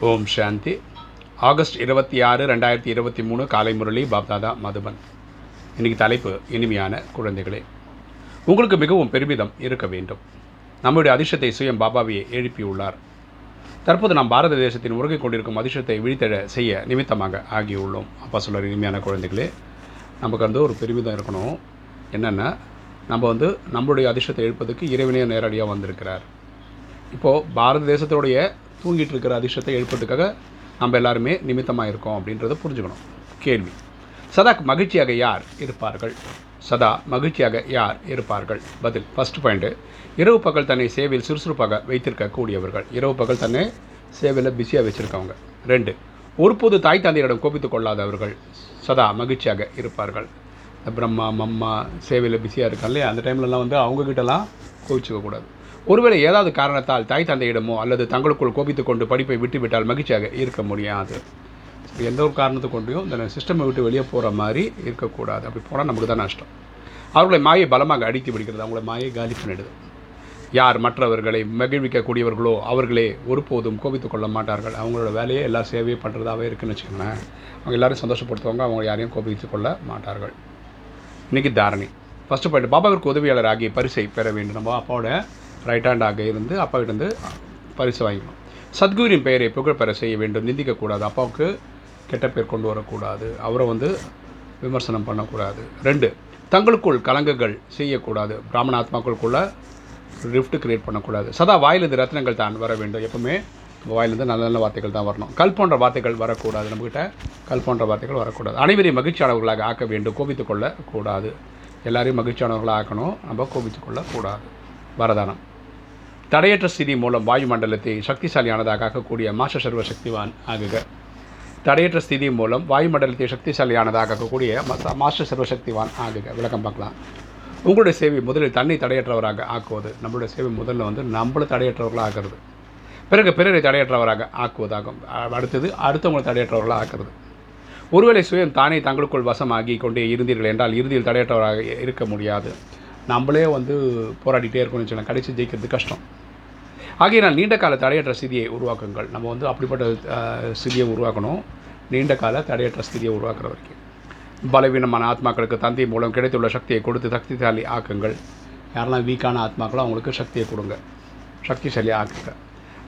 ஓம் சாந்தி. August இருபத்தி ஆறு ரெண்டாயிரத்தி இருபத்தி மூணு காலை முரளி பாப்தாதா மதுபன். இன்றைக்கு தலைப்பு இனிமையான குழந்தைகளே. உங்களுக்கு மிகவும் பெருமிதம் இருக்க வேண்டும். நம்முடைய அதிர்ஷ்டத்தை சுயம் பாபாவியை எழுப்பியுள்ளார். தற்போது நாம் பாரத தேசத்தின் உறங்கிக் கொண்டிருக்கும் அதிர்ஷ்டத்தை விழித்தெழ செய்ய நிமித்தமாக ஆகியுள்ளோம். அப்பா சொல்கிற இனிமையான குழந்தைகளே நமக்கு வந்து ஒரு பெருமிதம் இருக்கணும். என்னென்னா நம்ம வந்து நம்மளுடைய அதிர்ஷ்டத்தை எழுப்பதுக்கு இறைவனே நேரடியாக வந்திருக்கிறார். இப்போது பாரத தேசத்துடைய தூங்கிட்டு இருக்கிற அதிர்ஷ்டத்தை எழுப்பதுக்காக நம்ம எல்லாருமே நிமித்தமாக இருக்கோம் அப்படின்றத புரிஞ்சுக்கணும். கேள்வி. சதா மகிழ்ச்சியாக யார் இருப்பார்கள்? சதா மகிழ்ச்சியாக யார் இருப்பார்கள்? பதில். ஃபஸ்ட் பாயிண்ட்டு இரவு பகல் தன்னை சேவையில் சுறுசுறுப்பாக வைத்திருக்க கூடியவர்கள் இரவு பகல் தன்னை சேவையில் பிஸியாக வச்சுருக்கவங்க. ரெண்டு. ஒருபோது தாய் தந்தையரிடம் கோபித்து கொள்ளாதவர்கள் சதா மகிழ்ச்சியாக இருப்பார்கள். பிரம்மா மம்மா சேவையில் பிஸியாக இருக்காங்க இல்லையா? அந்த டைம்லலாம் வந்து அவங்கக்கிட்டலாம் கோவிச்சுக்கக்கூடாது ஒருவேளை ஏதாவது காரணத்தால் தாய் தந்தையிடமோ அல்லது தங்களுக்குள் கோபித்து கொண்டு படிப்பை விட்டுவிட்டால் மகிழ்ச்சியாக இருக்க முடியாது. எந்த ஒரு காரணத்தை கொண்டையும் இந்த சிஸ்டமை விட்டு வெளியே போகிற மாதிரி இருக்கக்கூடாது. அப்படி போனால் நமக்கு தான் நஷ்டம். அவர்களை மாயை பலமாக அடித்து பிடிக்கிறது. அவங்கள மாயை காலி பண்ணிடுது. யார் மற்றவர்களை மகிழ்விக்கக்கூடியவர்களோ அவர்களே ஒருபோதும் கோபித்துக் கொள்ள மாட்டார்கள். அவங்களோட வேலையே எல்லா சேவையும் பண்ணுறதாகவே இருக்குன்னு வச்சுக்கோங்களேன். அவங்க எல்லாரும் சந்தோஷப்படுத்துவாங்க. அவங்க யாரையும் கோபித்துக் கொள்ள மாட்டார்கள். இன்றைக்கி தாரணி. ஃபஸ்ட்டு பாயிண்ட் பாபாவிற்கு உதவியாளர் ஆகிய பரிசை பெற வேண்டும். நம்ம அப்பாவோட ரைட் ஹேண்டாக இருந்து அப்பாக்கிட்ட இருந்து பரிசு வாங்கிக்கணும். சத்குருவின் பெயரை புகழ் பெற செய்ய வேண்டும் நிந்திக்கக்கூடாது அப்பாவுக்கு கெட்ட பேர் கொண்டு வரக்கூடாது அவரை வந்து விமர்சனம் பண்ணக்கூடாது. ரெண்டு தங்களுக்குள் கலங்கங்கள் செய்யக்கூடாது. பிராமண ஆத்மாக்களுக்குள்ள ரிஃப்ட் கிரியேட் பண்ணக்கூடாது. சதா வாயிலிருந்து ரத்னங்கள் தான் வர வேண்டும். எப்பவுமே வாயிலிருந்து நல்ல நல்ல வார்த்தைகள் தான் வரணும். கல் போன்ற வார்த்தைகள் வரக்கூடாது. நம்மக்கிட்ட கல் போன்ற வார்த்தைகள் வரக்கூடாது. அனைவரையும் மகிழ்ச்சியானவர்களாக ஆக்க வேண்டும். கோபித்துக் கொள்ளக்கூடாது. எல்லாரையும் மகிழ்ச்சியானவர்களாக ஆக்கணும் நம்ம கோபித்துக் கொள்ளக்கூடாது. வரதானம். தடையற்ற ஸ்திதி மூலம் வாயுமண்டலத்தை சக்திசாலியானதாக ஆக்கக்கூடிய மாஸ்டர் சர்வ சக்திவான் ஆகுக. தடையற்ற ஸ்திதி மூலம் வாயுமண்டலத்தை சக்திசாலியானதாக ஆக்கக்கூடிய மச- மாஸ்டர் சர்வ சக்திவான் ஆகுக. விளக்கம் பார்க்கலாம். உங்களுடைய சேவை முதலில் தன்னை தடையற்றவராக ஆக்குவது. நம்மளுடைய சேவை முதல்ல வந்து நம்மளை தடையற்றவர்களாக ஆக்குறது பிறகு பிறரை தடையற்றவராக ஆக்குவதாகும். அடுத்தது அடுத்தவங்களை தடையற்றவர்களாக ஆக்குறது. ஒருவேளை சுயம் தானே தங்களுக்குள் வசமாகி கொண்டே இருந்தீர்கள் என்றால் இறுதியில் தடையற்றவராக இருக்க முடியாது. நம்மளே வந்து போராடிட்டே இருக்கணும்னு வச்சுக்கலாம் கடைசி ஜெயிக்கிறது கஷ்டம். ஆகையினால் நீண்ட கால தடையற்ற ஸ்திதியை உருவாக்குங்கள். நம்ம வந்து அப்படிப்பட்ட ஸ்திதியை உருவாக்கணும். நீண்ட கால தடையற்ற ஸ்திதியை உருவாக்குற வரைக்கும். பலவீனமான ஆத்மாக்களுக்கு தந்தை மூலம் கிடைத்துள்ள சக்தியை கொடுத்து சக்திசாலி ஆக்குங்கள். யாரெல்லாம் வீக்கான ஆத்மாக்களோ அவங்களுக்கு சக்தியை கொடுங்க. சக்திசாலி ஆக்குங்க.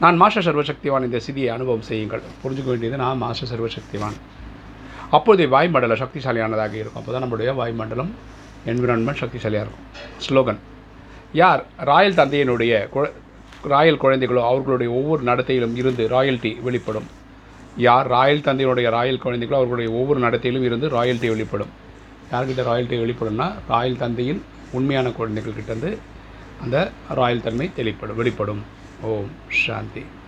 நான் மாஸ்டர் சர்வசக்திவான் இந்த சிதியை அனுபவம் செய்யுங்கள். புரிஞ்சுக்க வேண்டியது நான் மாஸ்டர் சர்வசக்திவான். அப்போதைய வாயுமண்டலம் சக்திசாலியானதாக இருக்கும். அப்போ தான் நம்முடைய வாயுமண்டலம் என்விரான்மெண்ட் சக்திசாலியாக இருக்கும். ஸ்லோகன் யார்? ராயல் தந்தையினுடைய குழ- ராயல் குழந்தைகளோ அவர்களுடைய ஒவ்வொரு நடத்தையிலும் இருந்து ராயல்ட்டி வெளிப்படும். யார்? ராயல் தந்தையினுடைய ராயல் குழந்தைகளோ அவர்களுடைய ஒவ்வொரு நடத்தையிலும் இருந்து ராயல்ட்டி வெளிப்படும். யார்கிட்ட ராயல்ட்டி வெளிப்படும்னா ராயல் தந்தையின் உண்மையான குழந்தைகள் கிட்டேருந்து அந்த ராயல் தன்மை தெளிப்படும் வெளிப்படும். ஓம் சாந்தி.